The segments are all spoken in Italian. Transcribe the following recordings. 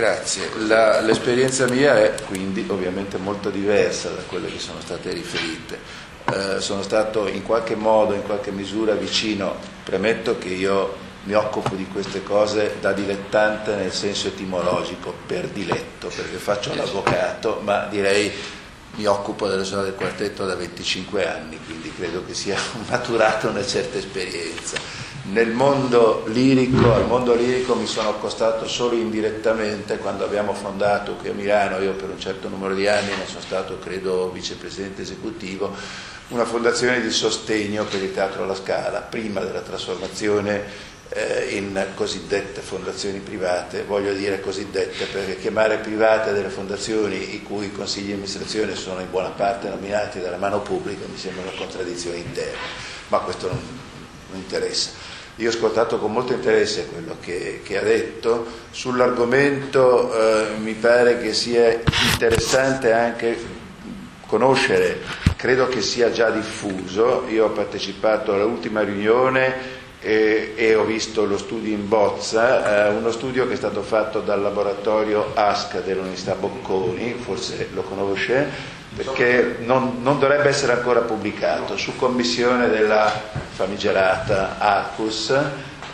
Grazie. La, l'esperienza mia è quindi ovviamente molto diversa da quelle che sono state riferite. Eh, sono stato in qualche modo, in qualche misura vicino, premetto che io mi occupo di queste cose da dilettante nel senso etimologico, per diletto, perché faccio l'avvocato, ma direi mi occupo delle suono del quartetto da 25 anni, quindi credo che sia maturata una certa esperienza. Nel mondo lirico, al mondo lirico mi sono accostato solo indirettamente quando abbiamo fondato qui a Milano, io per un certo numero di anni ne sono stato credo vicepresidente esecutivo, una fondazione di sostegno per il teatro alla Scala, prima della trasformazione eh, in cosiddette fondazioni private, voglio dire cosiddette perché chiamare private delle fondazioni i cui consigli di amministrazione sono in buona parte nominati dalla mano pubblica mi sembra una contraddizione interna, ma questo non, non interessa. Io ho ascoltato con molto interesse quello che, che ha detto, sull'argomento eh, mi pare che sia interessante anche conoscere, credo che sia già diffuso, io ho partecipato all'ultima riunione e, e, ho visto lo studio in bozza, eh, uno studio che è stato fatto dal laboratorio ASCA dell'Università Bocconi, forse lo conosce, perché non, non, dovrebbe essere ancora pubblicato, su commissione della famigerata ACUS,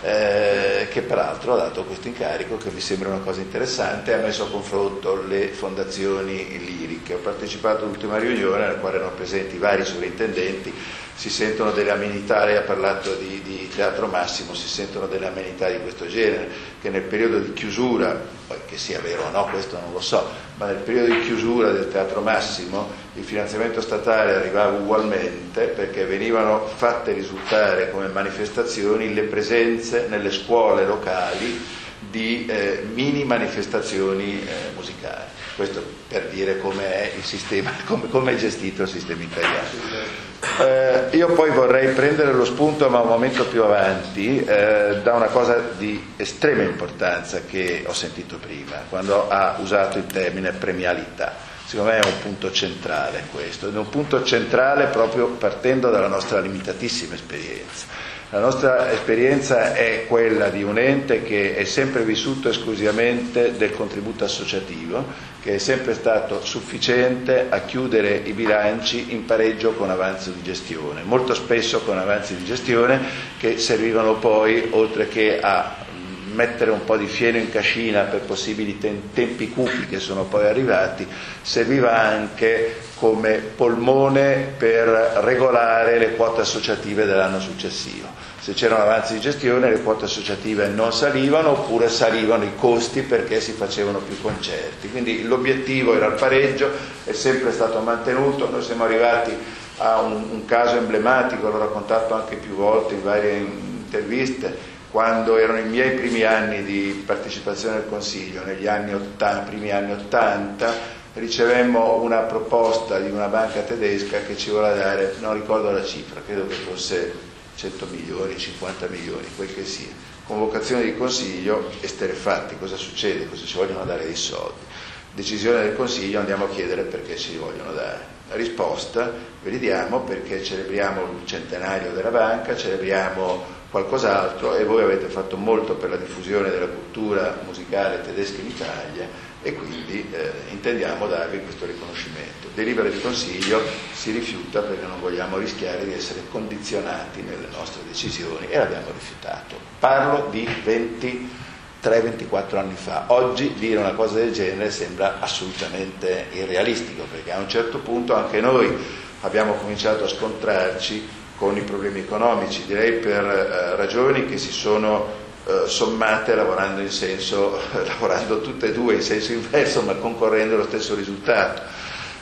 eh, che peraltro ha dato questo incarico che mi sembra una cosa interessante, ha messo a confronto le fondazioni liriche. Ho partecipato all'ultima riunione nella quale erano presenti vari sovrintendenti si sentono delle amenità, lei ha parlato di, di, Teatro Massimo, si sentono delle amenità di questo genere, che nel periodo di chiusura, che sia vero o no, questo non lo so, ma nel periodo di chiusura del Teatro Massimo il finanziamento statale arrivava ugualmente perché venivano fatte risultare come manifestazioni le presenze nelle scuole locali di eh, mini manifestazioni eh, musicali. Questo per dire com'è il sistema, come, come è gestito il sistema italiano. Eh, io poi vorrei prendere lo spunto, ma un momento più avanti, eh, da una cosa di estrema importanza che ho sentito prima, quando ha usato il termine premialità. Secondo me è un punto centrale questo, ed è un punto centrale proprio partendo dalla nostra limitatissima esperienza. La nostra esperienza è quella di un ente che è sempre vissuto esclusivamente del contributo associativo, che è sempre stato sufficiente a chiudere i bilanci in pareggio con avanzi di gestione, molto spesso con avanzi di gestione che servivano poi, oltre che a mettere un po' di fieno in cascina per possibili tempi cupi che sono poi arrivati, serviva anche come polmone per regolare le quote associative dell'anno successivo. Se c'erano avanzi di gestione le quote associative non salivano oppure salivano i costi perché si facevano più concerti. Quindi l'obiettivo era il pareggio, è sempre stato mantenuto, noi siamo arrivati a un, un caso emblematico, l'ho raccontato anche più volte in varie interviste, quando erano i miei primi anni di partecipazione al Consiglio, negli anni 80, primi anni 80, ricevemmo una proposta di una banca tedesca che ci voleva dare, non ricordo la cifra, credo che fosse 100 milioni, 50 milioni, quel che sia. Convocazione di Consiglio, esterefatti, cosa succede? Cosa ci vogliono dare dei soldi? Decisione del Consiglio, andiamo a chiedere perché ci vogliono dare. La risposta ve li diamo perché celebriamo il centenario della banca, celebriamo qualcos'altro e voi avete fatto molto per la diffusione della cultura musicale tedesca in Italia e quindi eh, intendiamo darvi questo riconoscimento. Delibera di Consiglio si rifiuta perché non vogliamo rischiare di essere condizionati nelle nostre decisioni e l'abbiamo rifiutato. Parlo di 23-24 anni fa. Oggi dire una cosa del genere sembra assolutamente irrealistico perché a un certo punto anche noi abbiamo cominciato a scontrarci con i problemi economici, direi per eh, ragioni che si sono eh, sommate lavorando, in senso, lavorando tutte e due in senso inverso ma concorrendo allo stesso risultato.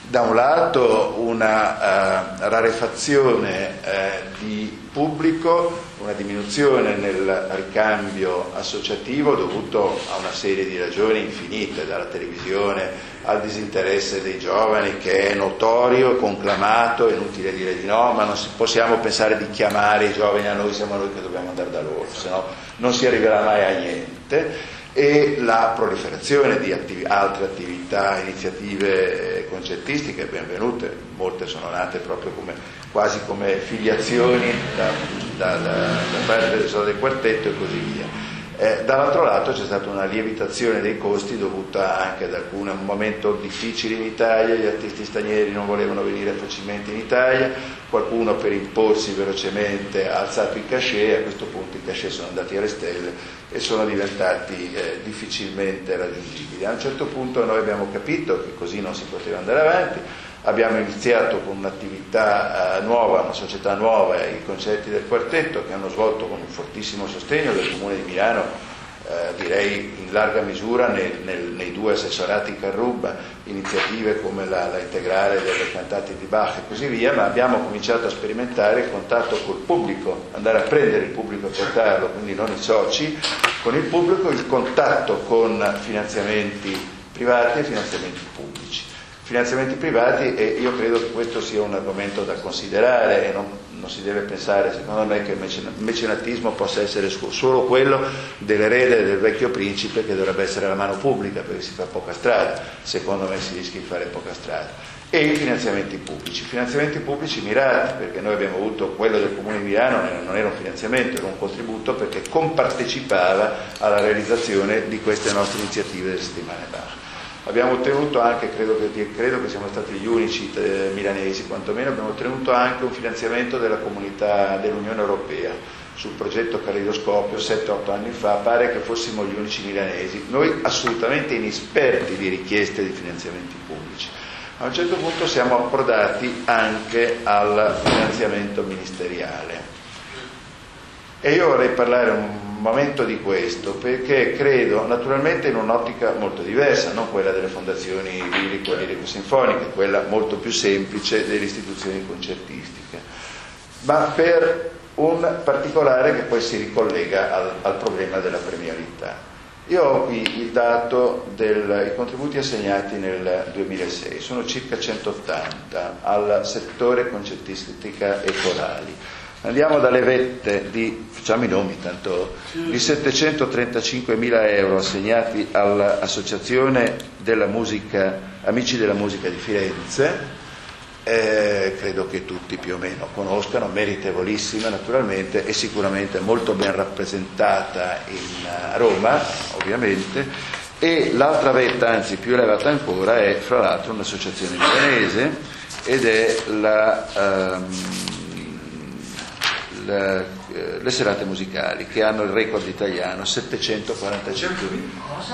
Da un lato una uh, rarefazione uh, di pubblico, una diminuzione nel ricambio associativo dovuto a una serie di ragioni infinite, dalla televisione al disinteresse dei giovani che è notorio, conclamato, è inutile dire di no, ma non si, possiamo pensare di chiamare i giovani a noi, siamo noi che dobbiamo andare da loro, se no non si arriverà mai a niente e la proliferazione di attiv- altre attività, iniziative concertistiche benvenute, molte sono nate proprio come, quasi come filiazioni da, da, da, da parte del quartetto e così via. Eh, dall'altro lato c'è stata una lievitazione dei costi dovuta anche ad alcuni un momento difficile in Italia, gli artisti stranieri non volevano venire facilmente in Italia, qualcuno per imporsi velocemente ha alzato i cachet, a questo punto i cachet sono andati alle stelle e sono diventati eh, difficilmente raggiungibili. A un certo punto noi abbiamo capito che così non si poteva andare avanti, Abbiamo iniziato con un'attività eh, nuova, una società nuova, i concerti del quartetto che hanno svolto con un fortissimo sostegno del Comune di Milano, eh, direi in larga misura nel, nel, nei due assessorati Carruba, iniziative come la, la, integrale delle cantate di Bach e così via, ma abbiamo cominciato a sperimentare il contatto col pubblico, andare a prendere il pubblico e portarlo, quindi non i soci, con il pubblico, il contatto con finanziamenti privati e finanziamenti pubblici finanziamenti privati e io credo che questo sia un argomento da considerare e non, non si deve pensare, secondo me, che il mecenatismo possa essere solo quello dell'erede del vecchio principe che dovrebbe essere la mano pubblica perché si fa poca strada, secondo me si rischia di fare poca strada. E i finanziamenti pubblici, finanziamenti pubblici mirati, perché noi abbiamo avuto quello del Comune di Milano, non era un finanziamento, era un contributo perché compartecipava alla realizzazione di queste nostre iniziative delle settimane Bach. Abbiamo ottenuto anche, credo che, credo che siamo stati gli unici eh, milanesi quantomeno, abbiamo ottenuto anche un finanziamento della comunità dell'Unione Europea sul progetto Caleidoscopio 7-8 anni fa, pare che fossimo gli unici milanesi, noi assolutamente inesperti di richieste di finanziamenti pubblici. A un certo punto siamo approdati anche al finanziamento ministeriale. E io vorrei parlare un momento di questo perché credo naturalmente in un'ottica molto diversa, non quella delle fondazioni lirico lirico-sinfoniche, quella molto più semplice delle istituzioni concertistiche, ma per un particolare che poi si ricollega al, al problema della premialità. Io ho qui il dato dei contributi assegnati nel 2006, sono circa 180 al settore concertistica e corali Andiamo dalle vette di, facciamo i nomi tanto, di 735 mila euro assegnati all'Associazione della Musica, Amici della Musica di Firenze, eh, credo che tutti più o meno conoscano, meritevolissima naturalmente e sicuramente molto ben rappresentata in eh, Roma, ovviamente, e l'altra vetta, anzi più elevata ancora, è fra l'altro un'associazione milanese ed è la... Um, le, eh, le serate musicali che hanno il record italiano 745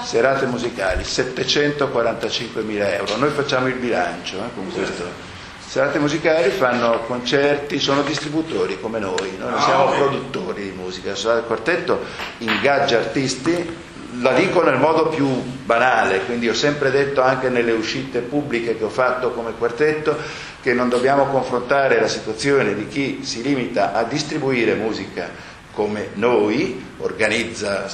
serate musicali 745 mila euro. Noi facciamo il bilancio eh, con questo. Serate musicali fanno concerti, sono distributori come noi, noi non siamo produttori di musica, il quartetto ingaggia artisti, la dico nel modo più banale, quindi ho sempre detto anche nelle uscite pubbliche che ho fatto come quartetto che non dobbiamo confrontare la situazione di chi si limita a distribuire musica come noi, organizza,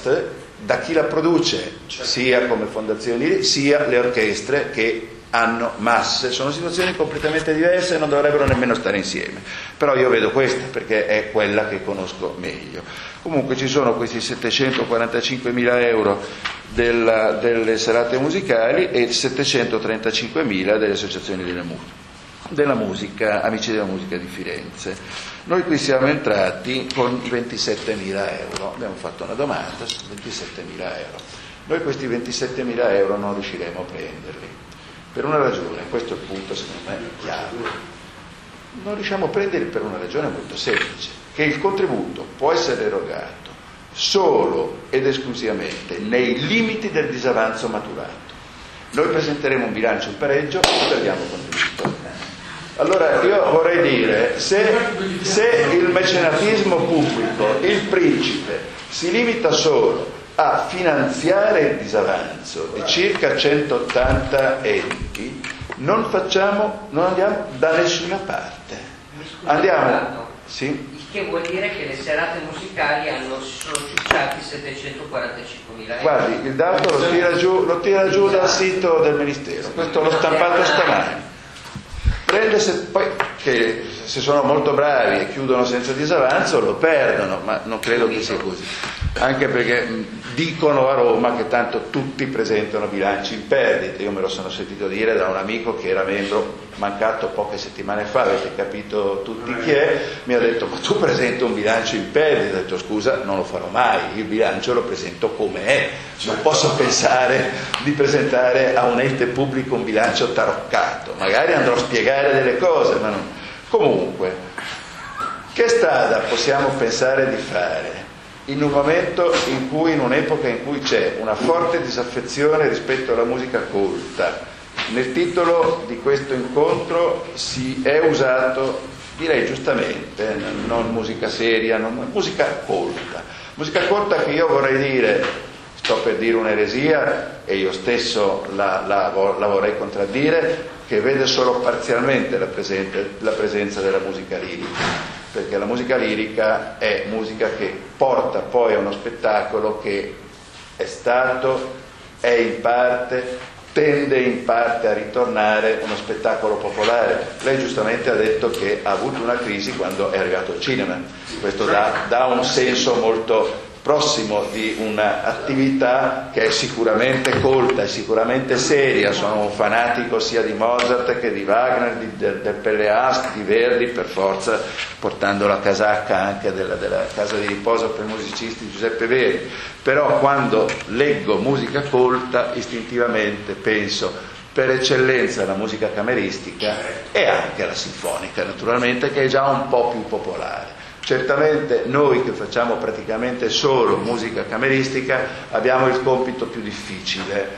da chi la produce, sia come fondazioni, sia le orchestre che hanno masse, sono situazioni completamente diverse e non dovrebbero nemmeno stare insieme. Però io vedo questa perché è quella che conosco meglio. Comunque ci sono questi 745 mila euro della, delle serate musicali e 735 mila delle associazioni delle musiche della musica, Amici della Musica di Firenze. Noi qui siamo entrati con 27.000 euro, abbiamo fatto una domanda su 27.000 euro. Noi questi 27.000 euro non riusciremo a prenderli, per una ragione, questo è il punto secondo me chiaro. Non riusciamo a prenderli per una ragione molto semplice, che il contributo può essere erogato solo ed esclusivamente nei limiti del disavanzo maturato. Noi presenteremo un bilancio in pareggio e perdiamo contributo. Allora io vorrei dire, se, se il mecenatismo pubblico, il principe, si limita solo a finanziare il disavanzo di circa 180 enti, non, facciamo, non andiamo da nessuna parte. Andiamo. Sì? Il che vuol dire che le serate musicali hanno, sono cicciati 745 mila euro. Guardi, il dato lo tira giù, lo tira giù dal sito del Ministero, questo l'ho stampato stamani prende se, poi che se sono molto bravi e chiudono senza disavanzo lo perdono, ma non credo che sia così. Anche perché dicono a Roma che tanto tutti presentano bilanci in perdita. Io me lo sono sentito dire da un amico che era membro, mancato poche settimane fa, avete capito tutti chi è, mi ha detto ma tu presenti un bilancio in perdita, ho detto scusa non lo farò mai, il bilancio lo presento come è, non posso pensare di presentare a un ente pubblico un bilancio taroccato, magari andrò a spiegare delle cose, ma non... Comunque, che strada possiamo pensare di fare? In un momento in cui, in un'epoca in cui c'è una forte disaffezione rispetto alla musica colta. Nel titolo di questo incontro si è usato, direi giustamente, non musica seria, non, musica colta. Musica colta che io vorrei dire, sto per dire un'eresia e io stesso la, la, la vorrei contraddire, che vede solo parzialmente la, presente, la presenza della musica lirica perché la musica lirica è musica che porta poi a uno spettacolo che è stato, è in parte, tende in parte a ritornare uno spettacolo popolare. Lei giustamente ha detto che ha avuto una crisi quando è arrivato al cinema, questo dà, dà un senso molto prossimo di un'attività che è sicuramente colta, è sicuramente seria, sono un fanatico sia di Mozart che di Wagner, di, del, del Pelleas, di Verdi, per forza portando la casacca anche della, della casa di riposo per musicisti Giuseppe Verdi, però quando leggo musica colta istintivamente penso per eccellenza alla musica cameristica e anche alla sinfonica naturalmente che è già un po' più popolare. Certamente noi che facciamo praticamente solo musica cameristica abbiamo il compito più difficile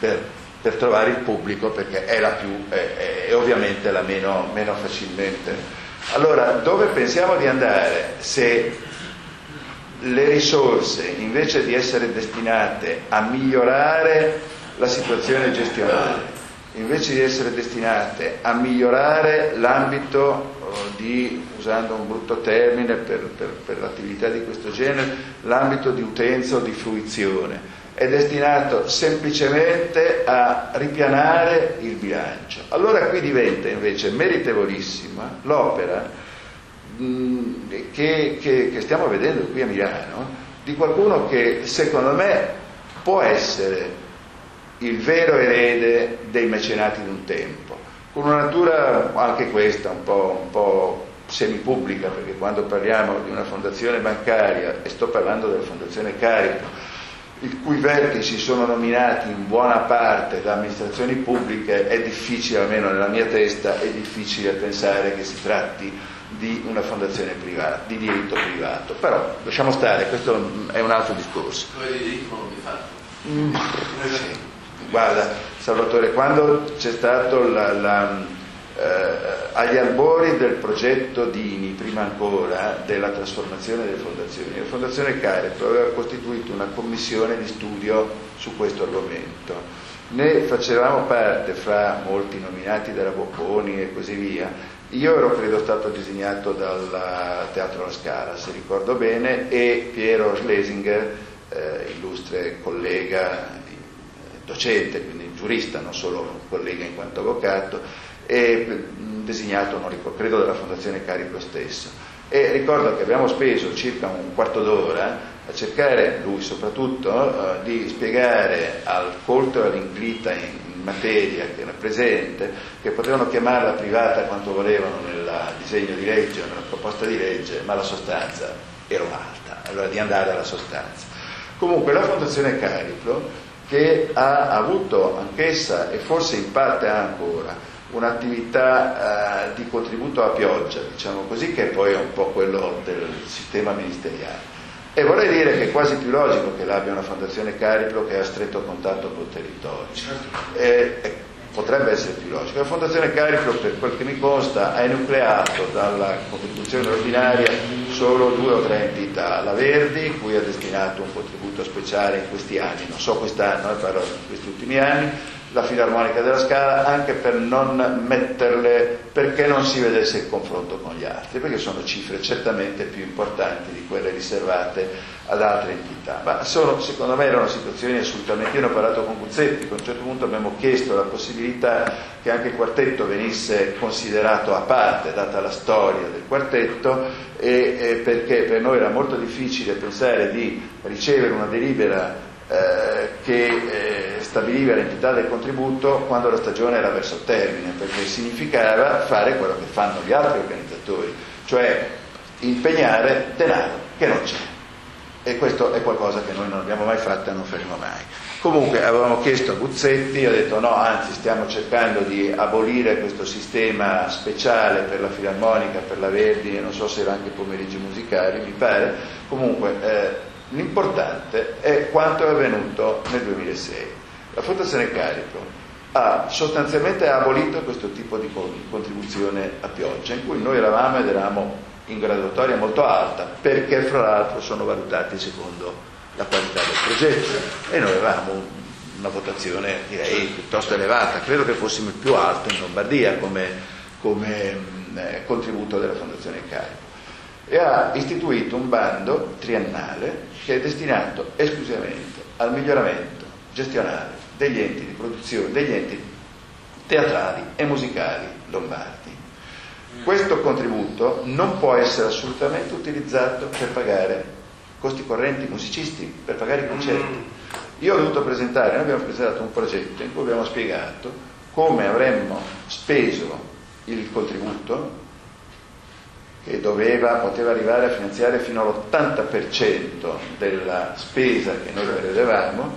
per, per trovare il pubblico perché è la più, è ovviamente la meno, meno facilmente. Allora, dove pensiamo di andare se le risorse invece di essere destinate a migliorare la situazione gestionale, invece di essere destinate a migliorare l'ambito di, usando un brutto termine per, per, per l'attività di questo genere, l'ambito di utenza o di fruizione. È destinato semplicemente a ripianare il bilancio. Allora qui diventa invece meritevolissima l'opera mh, che, che, che stiamo vedendo qui a Milano di qualcuno che secondo me può essere il vero erede dei mecenati di un tempo con una natura anche questa un po', un po' semipubblica, perché quando parliamo di una fondazione bancaria, e sto parlando della fondazione Carico, i cui vertici sono nominati in buona parte da amministrazioni pubbliche, è difficile, almeno nella mia testa, è difficile pensare che si tratti di una fondazione privata, di diritto privato. Però lasciamo stare, questo è un altro discorso. Come di diritto non di fatto. Mm, sì. Guarda, Salvatore, quando c'è stato la, la, eh, agli albori del progetto Dini, prima ancora, della trasformazione delle fondazioni, la Fondazione Careto aveva costituito una commissione di studio su questo argomento. Ne facevamo parte fra molti nominati dalla Bocconi e così via. Io ero credo stato disegnato dal Teatro La Scala, se ricordo bene, e Piero Schlesinger, eh, illustre collega docente, quindi giurista, non solo collega in quanto avvocato, e designato, ricordo, credo dalla Fondazione Carico stesso. E ricordo che abbiamo speso circa un quarto d'ora a cercare, lui soprattutto, eh, di spiegare al colto e all'inglita in, materia che era presente, che potevano chiamarla privata quanto volevano nel disegno di legge nella proposta di legge, ma la sostanza era un'altra, allora di andare alla sostanza. Comunque la Fondazione Cariplo che ha avuto anch'essa e forse in parte ha ancora un'attività eh, di contributo a pioggia, diciamo così, che poi è un po' quello del sistema ministeriale. E vorrei dire che è quasi più logico che l'abbia una fondazione Cariplo che ha stretto contatto col territorio. E, e potrebbe essere più logico. La fondazione Cariplo, per quel che mi consta, ha enucleato dalla contribuzione ordinaria solo due o tre entità. La Verdi, cui ha destinato un contributo speciale in questi anni, non so quest'anno, eh, parlo di questi ultimi anni, la filarmonica della Scala anche per non metterle, perché non si vedesse il confronto con gli altri, perché sono cifre certamente più importanti di quelle riservate ad altre entità. Ma sono, secondo me erano situazioni assolutamente. Io ne ho parlato con Guzzetti, a un certo punto abbiamo chiesto la possibilità che anche il quartetto venisse considerato a parte, data la storia del quartetto, e, e perché per noi era molto difficile pensare di ricevere una delibera eh, che eh, stabiliva l'entità del contributo quando la stagione era verso termine, perché significava fare quello che fanno gli altri organizzatori, cioè impegnare denaro che non c'è. E questo è qualcosa che noi non abbiamo mai fatto e non faremo mai. Comunque avevamo chiesto a Buzzetti, ha detto no, anzi stiamo cercando di abolire questo sistema speciale per la filarmonica, per la Verdi, non so se era anche pomeriggi musicali, mi pare. Comunque eh, L'importante è quanto è avvenuto nel 2006. La Fondazione Carico ha sostanzialmente abolito questo tipo di contribuzione a pioggia, in cui noi eravamo ed eravamo in graduatoria molto alta, perché fra l'altro sono valutati secondo la qualità del progetto. E noi avevamo una votazione direi piuttosto elevata, credo che fossimo il più alto in Lombardia come, come eh, contributo della Fondazione Carico e ha istituito un bando triennale che è destinato esclusivamente al miglioramento gestionale degli enti di produzione, degli enti teatrali e musicali lombardi. Questo contributo non può essere assolutamente utilizzato per pagare costi correnti musicisti, per pagare i concerti. Io ho dovuto presentare, noi abbiamo presentato un progetto in cui abbiamo spiegato come avremmo speso il contributo che doveva, poteva arrivare a finanziare fino all'80% della spesa che noi prevedevamo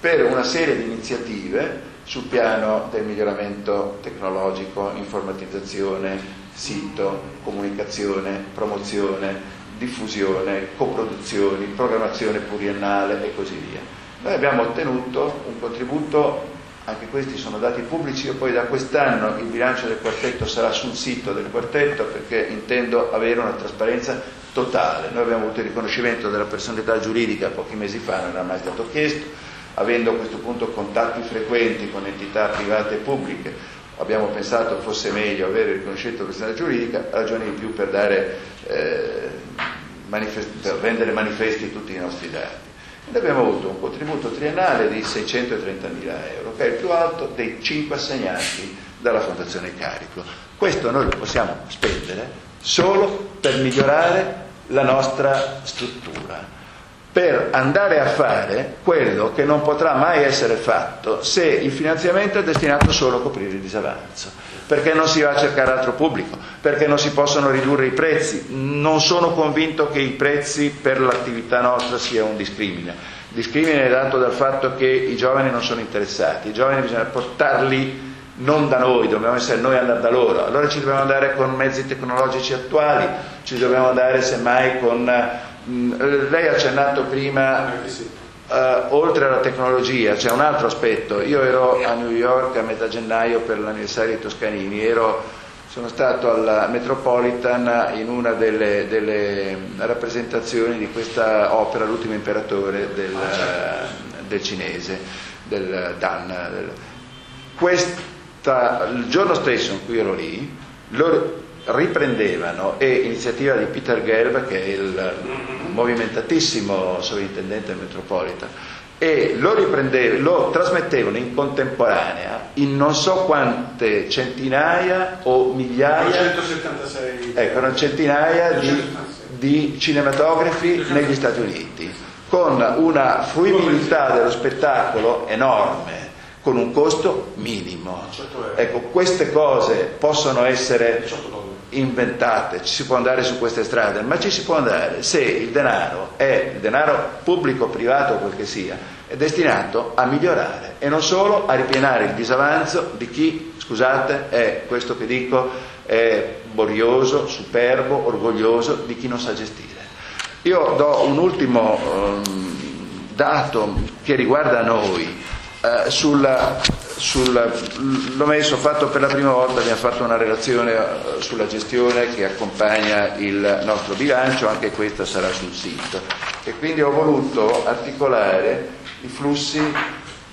per una serie di iniziative sul piano del miglioramento tecnologico, informatizzazione, sito, comunicazione, promozione, diffusione, coproduzioni, programmazione pluriennale e così via. Noi abbiamo ottenuto un contributo anche questi sono dati pubblici, io poi da quest'anno il bilancio del quartetto sarà sul sito del quartetto perché intendo avere una trasparenza totale. Noi abbiamo avuto il riconoscimento della personalità giuridica pochi mesi fa, non era mai stato chiesto, avendo a questo punto contatti frequenti con entità private e pubbliche, abbiamo pensato fosse meglio avere il riconoscimento della personalità giuridica, ragione di più per, dare, eh, manifest- per rendere manifesti tutti i nostri dati. Ed abbiamo avuto un contributo triennale di 630 mila euro, che è il più alto dei cinque assegnati dalla Fondazione Carico. Questo noi lo possiamo spendere solo per migliorare la nostra struttura, per andare a fare quello che non potrà mai essere fatto se il finanziamento è destinato solo a coprire il disavanzo perché non si va a cercare altro pubblico, perché non si possono ridurre i prezzi. Non sono convinto che i prezzi per l'attività nostra sia un discrimine. Discrimine è dato dal fatto che i giovani non sono interessati, i giovani bisogna portarli non da noi, dobbiamo essere noi ad andare da loro. Allora ci dobbiamo andare con mezzi tecnologici attuali, ci dobbiamo andare semmai con... Mh, mm, lei ha accennato prima Uh, oltre alla tecnologia c'è un altro aspetto. Io ero a New York a metà gennaio per l'anniversario di Toscanini, ero, sono stato al Metropolitan in una delle, delle, rappresentazioni di questa opera, L'ultimo imperatore del, del cinese, del Dan. Questa, il giorno stesso in cui ero lì, loro riprendevano e iniziativa di Peter Gelb, che è il movimentatissimo sovrintendente del Metropolitan, e lo, lo, trasmettevano in contemporanea in non so quante centinaia o migliaia, 176. Ecco, erano centinaia di, di cinematografi negli Stati Uniti, con una fruibilità dello spettacolo enorme con un costo minimo. Ecco, queste cose possono essere inventate, ci si può andare su queste strade, ma ci si può andare se il denaro è il denaro pubblico, privato, quel che sia, è destinato a migliorare e non solo a ripienare il disavanzo di chi, scusate, è questo che dico, è borioso, superbo, orgoglioso di chi non sa gestire. Io do un ultimo um, dato che riguarda noi. Uh, sulla sul, l'ho messo, fatto per la prima volta, abbiamo fatto una relazione eh, sulla gestione che accompagna il nostro bilancio, anche questa sarà sul sito. E quindi ho voluto articolare i flussi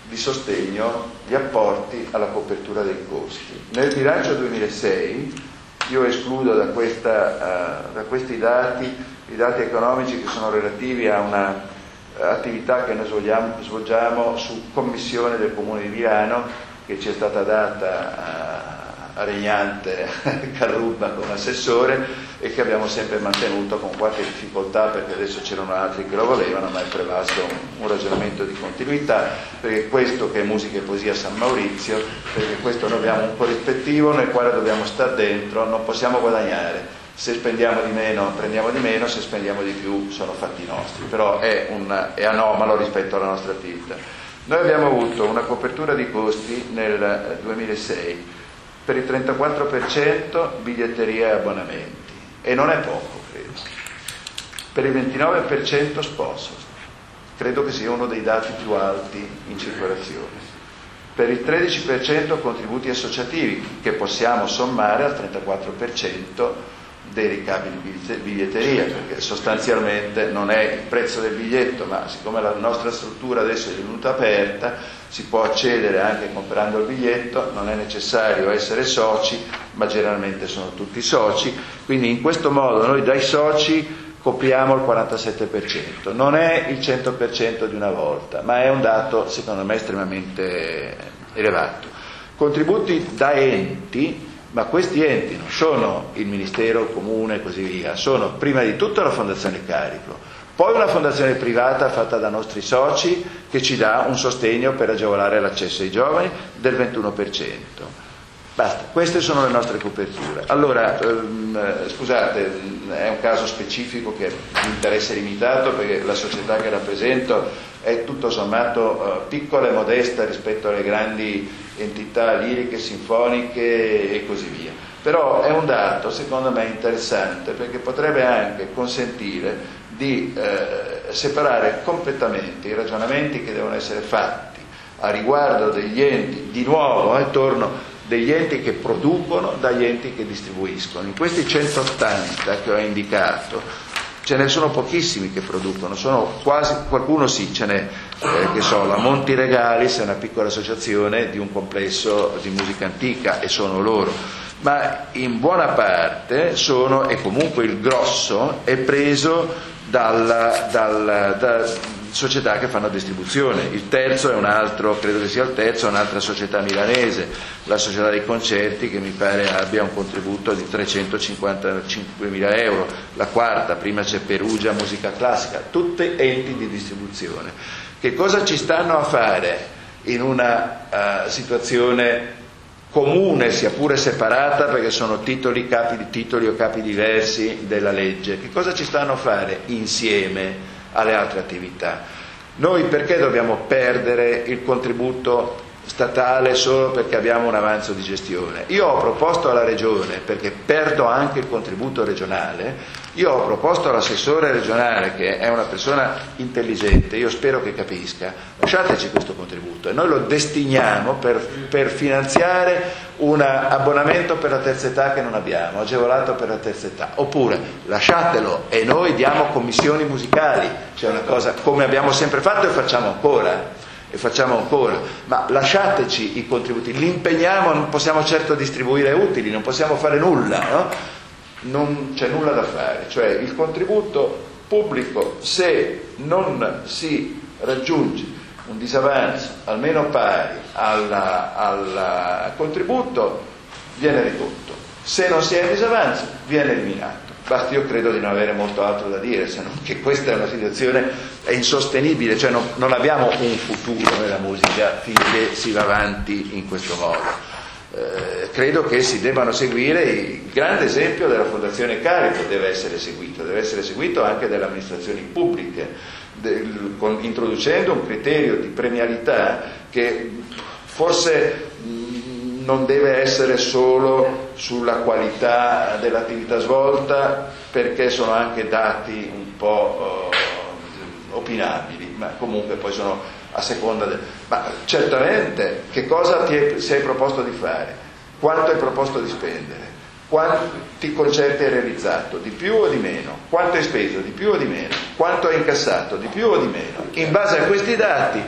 di sostegno, di apporti alla copertura dei costi. Nel bilancio 2006 io escludo da, questa, uh, da questi dati i dati economici che sono relativi a una attività che noi svolgiamo, svolgiamo, su commissione del Comune di Milano che ci è stata data a Regnante Carrubba come assessore e che abbiamo sempre mantenuto con qualche difficoltà perché adesso c'erano altri che lo volevano, ma è prevalso un ragionamento di continuità, perché questo che è musica e poesia San Maurizio, perché questo noi abbiamo un corrispettivo nel quale dobbiamo stare dentro, non possiamo guadagnare se spendiamo di meno prendiamo di meno, se spendiamo di più sono fatti nostri, però è, un, è anomalo rispetto alla nostra attività. Noi abbiamo avuto una copertura di costi nel 2006 per il 34% biglietteria e abbonamenti e non è poco, credo. Per il 29% sponsor, credo che sia uno dei dati più alti in circolazione. Per il 13% contributi associativi che possiamo sommare al 34% di biglietteria, perché sostanzialmente non è il prezzo del biglietto, ma siccome la nostra struttura adesso è divenuta aperta, si può accedere anche comprando il biglietto, non è necessario essere soci, ma generalmente sono tutti soci, quindi in questo modo noi dai soci copriamo il 47%, non è il 100% di una volta, ma è un dato secondo me estremamente elevato. Contributi da enti ma questi enti non sono il Ministero, il Comune e così via, sono prima di tutto la Fondazione Cariplo, poi una fondazione privata fatta da nostri soci che ci dà un sostegno per agevolare l'accesso ai giovani del 21%. Basta, queste sono le nostre coperture. Allora, ehm, scusate, è un caso specifico che mi interessa limitato perché la società che rappresento è tutto sommato eh, piccola e modesta rispetto alle grandi entità liriche, sinfoniche e così via. Però è un dato secondo me interessante perché potrebbe anche consentire di eh, separare completamente i ragionamenti che devono essere fatti a riguardo degli enti, di nuovo, eh, torno, degli enti che producono dagli enti che distribuiscono. In questi 180 che ho indicato, ce ne sono pochissimi che producono, quasi, qualcuno sì, ce n'è, eh, che so, la Monti Regalis è una piccola associazione di un complesso di musica antica e sono loro, ma in buona parte sono, e comunque il grosso, è preso dalla, dalla, da, società che fanno distribuzione. Il terzo è un altro, credo che sia il terzo, è un'altra società milanese, la società dei concerti che mi pare abbia un contributo di 355 mila euro. La quarta, prima c'è Perugia Musica Classica, tutte enti di distribuzione. Che cosa ci stanno a fare in una uh, situazione comune, sia pure separata, perché sono titoli, capi, titoli o capi diversi della legge? Che cosa ci stanno a fare insieme? Alle altre attività. Noi perché dobbiamo perdere il contributo statale solo perché abbiamo un avanzo di gestione? Io ho proposto alla Regione, perché perdo anche il contributo regionale, io ho proposto all'assessore regionale, che è una persona intelligente, io spero che capisca, lasciateci questo contributo e noi lo destiniamo per, per finanziare un abbonamento per la terza età che non abbiamo, agevolato per la terza età, oppure lasciatelo e noi diamo commissioni musicali, cioè una cosa come abbiamo sempre fatto e facciamo ancora e facciamo ancora, ma lasciateci i contributi, li impegniamo, non possiamo certo distribuire utili, non possiamo fare nulla, no? Non c'è nulla da fare, cioè il contributo pubblico se non si raggiunge un disavanzo almeno pari al contributo viene ridotto, se non si è in disavanzo viene eliminato. Basta, io credo di non avere molto altro da dire, se non che questa è una situazione insostenibile, cioè non, non abbiamo un futuro nella musica finché si va avanti in questo modo. Eh, credo che si debbano seguire il grande esempio della Fondazione Carico deve essere seguito, deve essere seguito anche dalle amministrazioni pubbliche, del, con, introducendo un criterio di premialità che forse non deve essere solo sulla qualità dell'attività svolta, perché sono anche dati un po' eh, opinabili, ma comunque poi sono a seconda del... Ma certamente che cosa ti è, sei proposto di fare? Quanto hai proposto di spendere? Quanti concerti hai realizzato? Di più o di meno? Quanto hai speso? Di più o di meno? Quanto hai incassato? Di più o di meno? In base a questi dati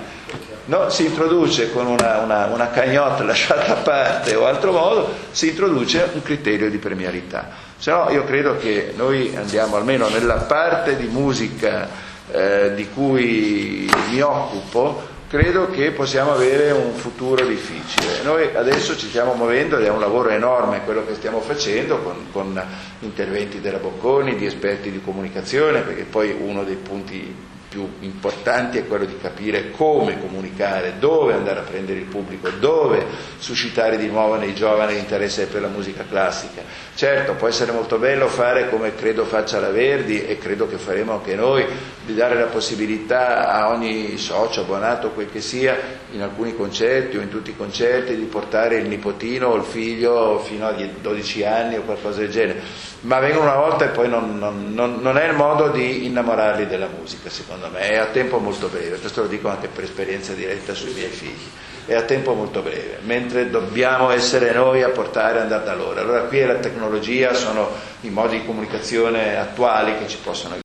no, si introduce con una, una, una cagnotta lasciata a parte o altro modo, si introduce un criterio di premialità. Se no io credo che noi andiamo almeno nella parte di musica eh, di cui mi occupo, credo che possiamo avere un futuro difficile. Noi adesso ci stiamo muovendo ed è un lavoro enorme quello che stiamo facendo con, con interventi della Bocconi, di esperti di comunicazione, perché poi uno dei punti più importanti è quello di capire come comunicare, dove andare a prendere il pubblico, dove suscitare di nuovo nei giovani l'interesse per la musica classica. Certo, può essere molto bello fare come credo faccia la Verdi e credo che faremo anche noi, di dare la possibilità a ogni socio, abbonato, quel che sia, in alcuni concerti o in tutti i concerti, di portare il nipotino o il figlio fino a 12 anni o qualcosa del genere ma vengono una volta e poi non, non, non, non, è il modo di innamorarli della musica, secondo me, è a tempo molto breve, questo lo dico anche per esperienza diretta sui miei figli, è a tempo molto breve, mentre dobbiamo essere noi a portare e andare da loro. Allora qui è la tecnologia, sono i modi di comunicazione attuali che ci possono aiutare.